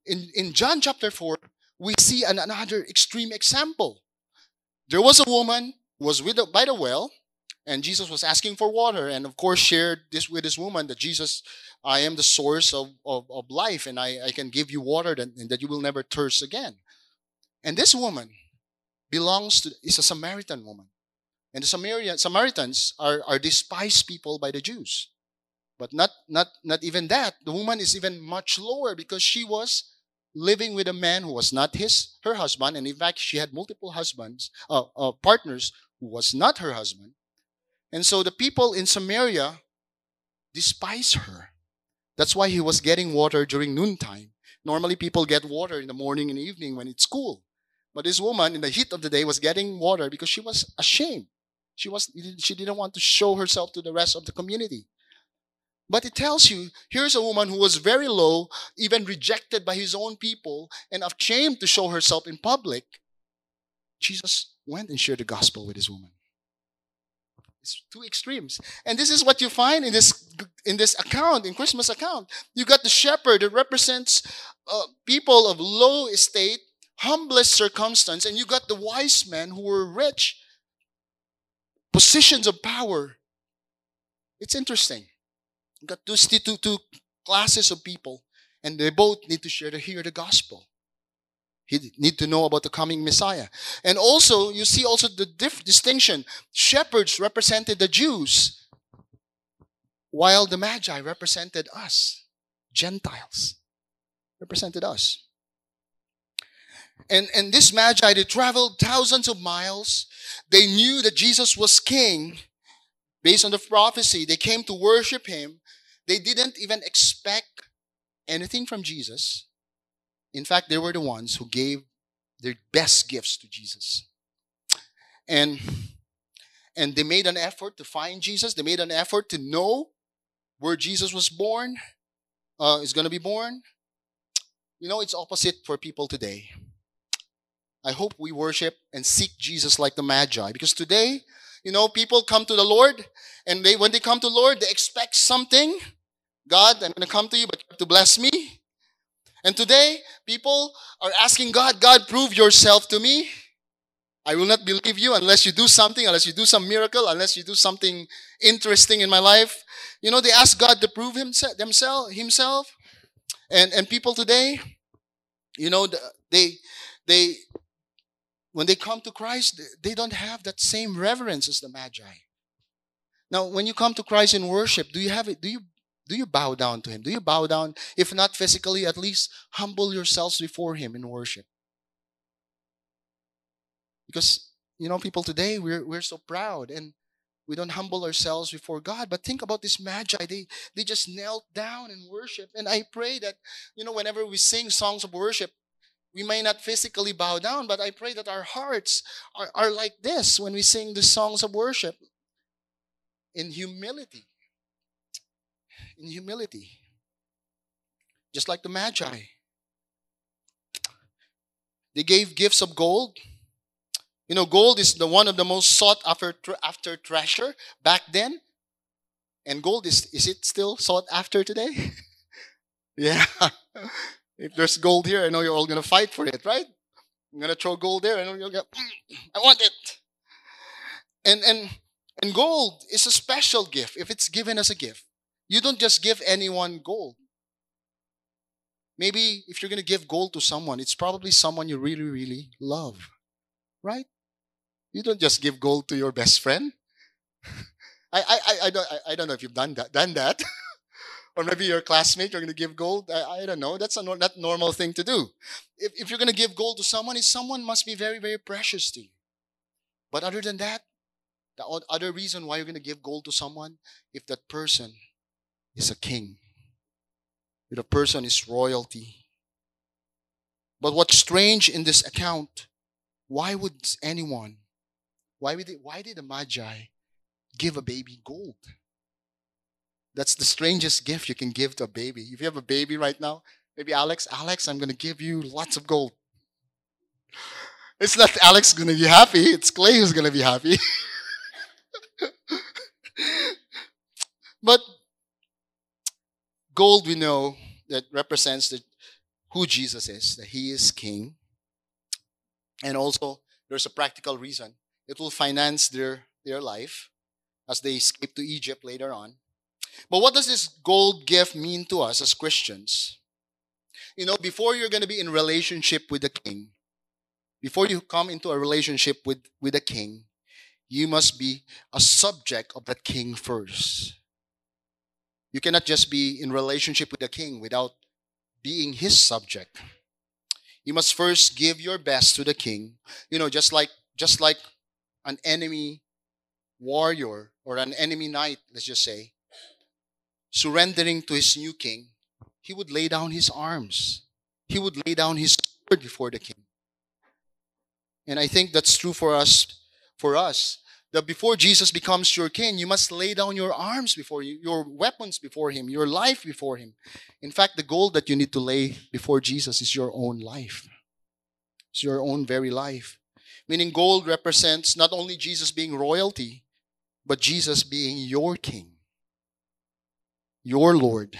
In, in John chapter 4, we see an, another extreme example. There was a woman who was with the, by the well, and Jesus was asking for water, and of course shared this with this woman that Jesus, I am the source of, of, of life, and I, I can give you water that, and that you will never thirst again. And this woman belongs to is a Samaritan woman. And the Samaritan, Samaritans are, are despised people by the Jews. But not, not, not even that. The woman is even much lower because she was living with a man who was not his her husband, and in fact, she had multiple husbands, uh, uh, partners who was not her husband. And so the people in Samaria despise her. That's why he was getting water during noontime. Normally, people get water in the morning and evening when it's cool. But this woman, in the heat of the day, was getting water because she was ashamed. She was she didn't want to show herself to the rest of the community. But it tells you here's a woman who was very low, even rejected by his own people, and ashamed to show herself in public. Jesus went and shared the gospel with this woman. It's two extremes. And this is what you find in this in this account, in Christmas account. You got the shepherd that represents uh, people of low estate, humblest circumstance, and you got the wise men who were rich, positions of power. It's interesting. You got two, two, two classes of people, and they both need to share to hear the gospel. He need to know about the coming Messiah. And also, you see also the diff- distinction. Shepherds represented the Jews, while the Magi represented us, Gentiles, represented us. And, and this Magi, they traveled thousands of miles. They knew that Jesus was king based on the prophecy. They came to worship him. They didn't even expect anything from Jesus. In fact, they were the ones who gave their best gifts to Jesus. And and they made an effort to find Jesus. They made an effort to know where Jesus was born, uh, is going to be born. You know, it's opposite for people today. I hope we worship and seek Jesus like the Magi because today, you know, people come to the Lord and they when they come to the Lord, they expect something. God, I'm going to come to you, but you have to bless me. And today, people are asking God, God, prove yourself to me. I will not believe you unless you do something, unless you do some miracle, unless you do something interesting in my life. You know, they ask God to prove himself, themselves, himself. And, and people today, you know, they, they, when they come to Christ, they don't have that same reverence as the Magi. Now, when you come to Christ in worship, do you have it? Do you do you bow down to Him? Do you bow down, if not physically, at least humble yourselves before Him in worship? Because, you know, people today, we're, we're so proud and we don't humble ourselves before God. But think about this magi. They, they just knelt down and worship. And I pray that, you know, whenever we sing songs of worship, we may not physically bow down, but I pray that our hearts are, are like this when we sing the songs of worship in humility in humility. Just like the Magi. They gave gifts of gold. You know, gold is the one of the most sought after, after treasure back then. And gold is is it still sought after today? yeah. if there's gold here, I know you're all gonna fight for it, right? I'm gonna throw gold there, I know you'll get I want it. And and and gold is a special gift if it's given as a gift. You don't just give anyone gold. Maybe if you're going to give gold to someone, it's probably someone you really, really love. Right? You don't just give gold to your best friend. I, I, I, don't, I, I don't know if you've done that. Done that. or maybe your classmate, you're going to give gold. I, I don't know. That's a no, not normal thing to do. If, if you're going to give gold to someone, someone must be very, very precious to you. But other than that, the other reason why you're going to give gold to someone, if that person is a king. If the person is royalty. But what's strange in this account, why would anyone, why, would it, why did the Magi give a baby gold? That's the strangest gift you can give to a baby. If you have a baby right now, maybe Alex, Alex, I'm going to give you lots of gold. It's not Alex going to be happy, it's Clay who's going to be happy. but gold we know that represents the, who Jesus is, that he is king. And also, there's a practical reason. It will finance their, their life as they escape to Egypt later on. But what does this gold gift mean to us as Christians? You know, before you're going to be in relationship with the king, before you come into a relationship with, with the king, you must be a subject of the king first. You cannot just be in relationship with the king without being his subject. You must first give your best to the king. You know, just like just like an enemy warrior or an enemy knight, let's just say, surrendering to his new king, he would lay down his arms. He would lay down his sword before the king. And I think that's true for us for us that before Jesus becomes your king, you must lay down your arms before you, your weapons before him, your life before him. In fact, the gold that you need to lay before Jesus is your own life. It's your own very life. Meaning, gold represents not only Jesus being royalty, but Jesus being your king, your Lord.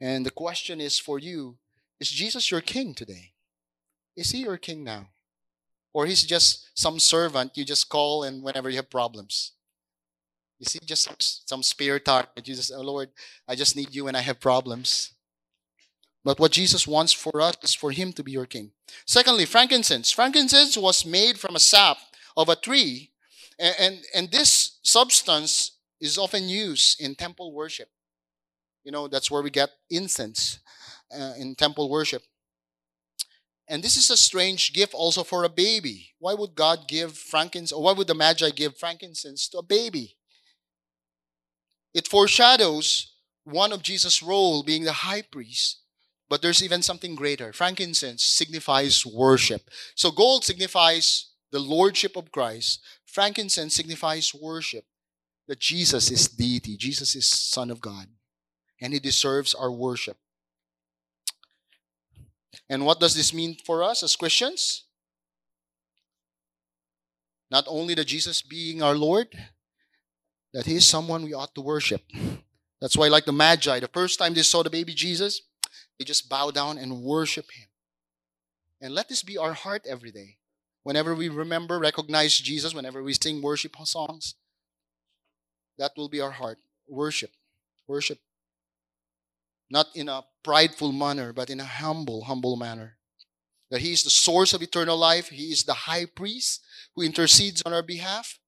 And the question is for you is Jesus your king today? Is he your king now? Or he's just some servant you just call and whenever you have problems. You see, just some, some spare tire. You just, oh Lord, I just need you when I have problems. But what Jesus wants for us is for him to be your king. Secondly, frankincense. Frankincense was made from a sap of a tree, and, and, and this substance is often used in temple worship. You know, that's where we get incense uh, in temple worship. And this is a strange gift also for a baby. Why would God give frankincense, or why would the Magi give frankincense to a baby? It foreshadows one of Jesus' role being the high priest, but there's even something greater. Frankincense signifies worship. So gold signifies the lordship of Christ. Frankincense signifies worship. That Jesus is deity, Jesus is Son of God, and He deserves our worship. And what does this mean for us as Christians? Not only that Jesus being our Lord, that He is someone we ought to worship. That's why, like the Magi, the first time they saw the baby Jesus, they just bow down and worship Him. And let this be our heart every day. Whenever we remember, recognize Jesus, whenever we sing worship songs, that will be our heart. Worship. Worship not in a prideful manner, but in a humble, humble manner. That He is the source of eternal life. He is the high priest who intercedes on our behalf.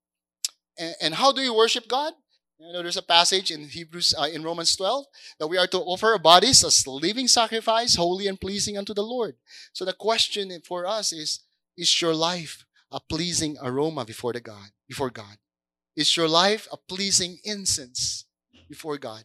And, and how do you worship God? You know, there's a passage in Hebrews, uh, in Romans 12, that we are to offer our bodies as living sacrifice, holy and pleasing unto the Lord. So the question for us is, is your life a pleasing aroma before the God, before God? Is your life a pleasing incense before God?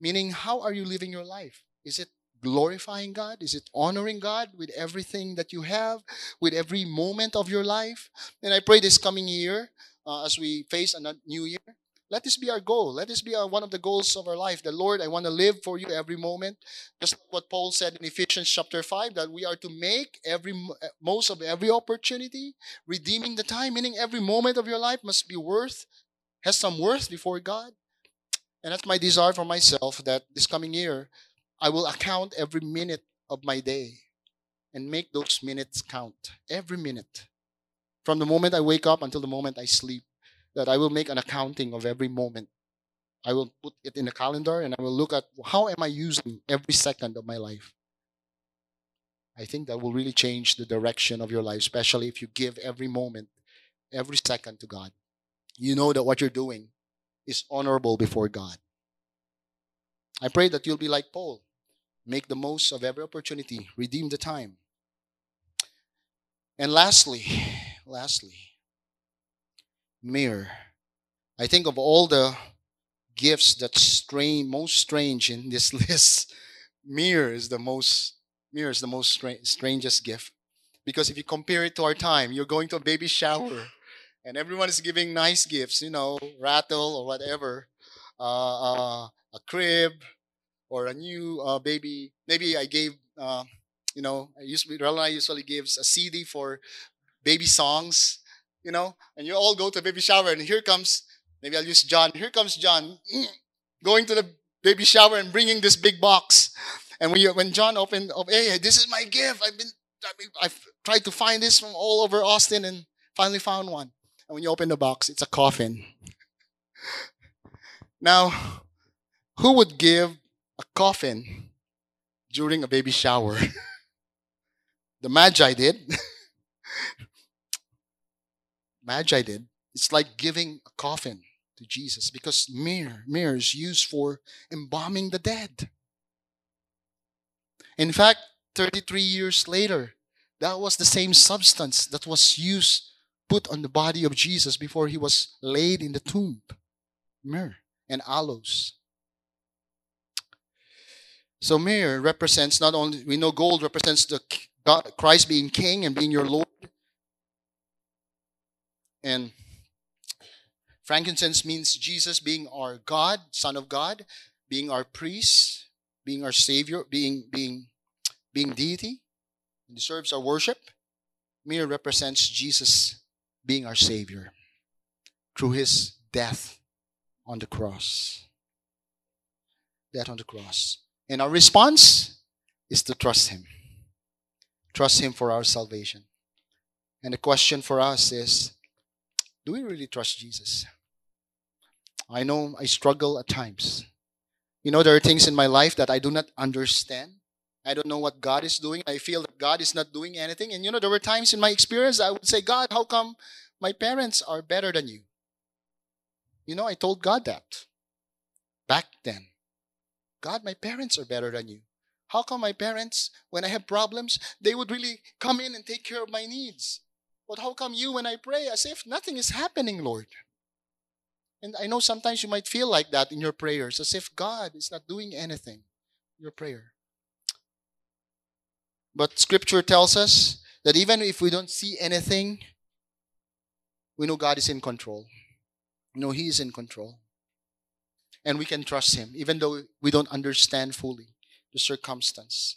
Meaning, how are you living your life? Is it glorifying God? Is it honoring God with everything that you have, with every moment of your life? And I pray this coming year, uh, as we face a new year, let this be our goal. Let this be our, one of the goals of our life. The Lord, I want to live for you every moment. Just like what Paul said in Ephesians chapter 5, that we are to make every eh, most of every opportunity, redeeming the time, meaning every moment of your life must be worth, has some worth before God. And that's my desire for myself that this coming year, I will account every minute of my day and make those minutes count. Every minute. From the moment I wake up until the moment I sleep, that I will make an accounting of every moment. I will put it in a calendar and I will look at how am I using every second of my life. I think that will really change the direction of your life, especially if you give every moment, every second to God. You know that what you're doing is honorable before God. I pray that you'll be like Paul. Make the most of every opportunity, redeem the time. And lastly, lastly, myrrh. I think of all the gifts that strange, most strange in this list, myrrh is the most myrrh is the most stra- strangest gift. Because if you compare it to our time, you're going to a baby shower and everyone is giving nice gifts, you know, rattle or whatever, uh, uh, a crib or a new uh, baby. Maybe I gave, uh, you know, I usually Rella usually gives a CD for baby songs, you know, and you all go to baby shower, and here comes maybe I'll use John. Here comes John going to the baby shower and bringing this big box. And when, you, when John opened up, hey, this is my gift. I've been, I've tried to find this from all over Austin and finally found one. And when you open the box, it's a coffin. Now, who would give a coffin during a baby shower? the Magi did. Magi did. It's like giving a coffin to Jesus because myrrh is used for embalming the dead. In fact, 33 years later, that was the same substance that was used, put on the body of Jesus before he was laid in the tomb. Myrrh and aloes. So myrrh represents not only we know gold represents the God, Christ being king and being your Lord. And frankincense means Jesus being our God, Son of God, being our priest, being our Savior, being being being deity, and deserves our worship. Myrrh represents Jesus being our Savior through his death on the cross. Death on the cross. And our response is to trust him. Trust him for our salvation. And the question for us is do we really trust Jesus? I know I struggle at times. You know, there are things in my life that I do not understand. I don't know what God is doing. I feel that God is not doing anything. And you know, there were times in my experience I would say, God, how come my parents are better than you? You know, I told God that back then. God, my parents are better than you. How come my parents, when I have problems, they would really come in and take care of my needs? But how come you, when I pray, as if nothing is happening, Lord? And I know sometimes you might feel like that in your prayers, as if God is not doing anything in your prayer. But scripture tells us that even if we don't see anything, we know God is in control. We know He is in control. And we can trust Him, even though we don't understand fully the circumstance.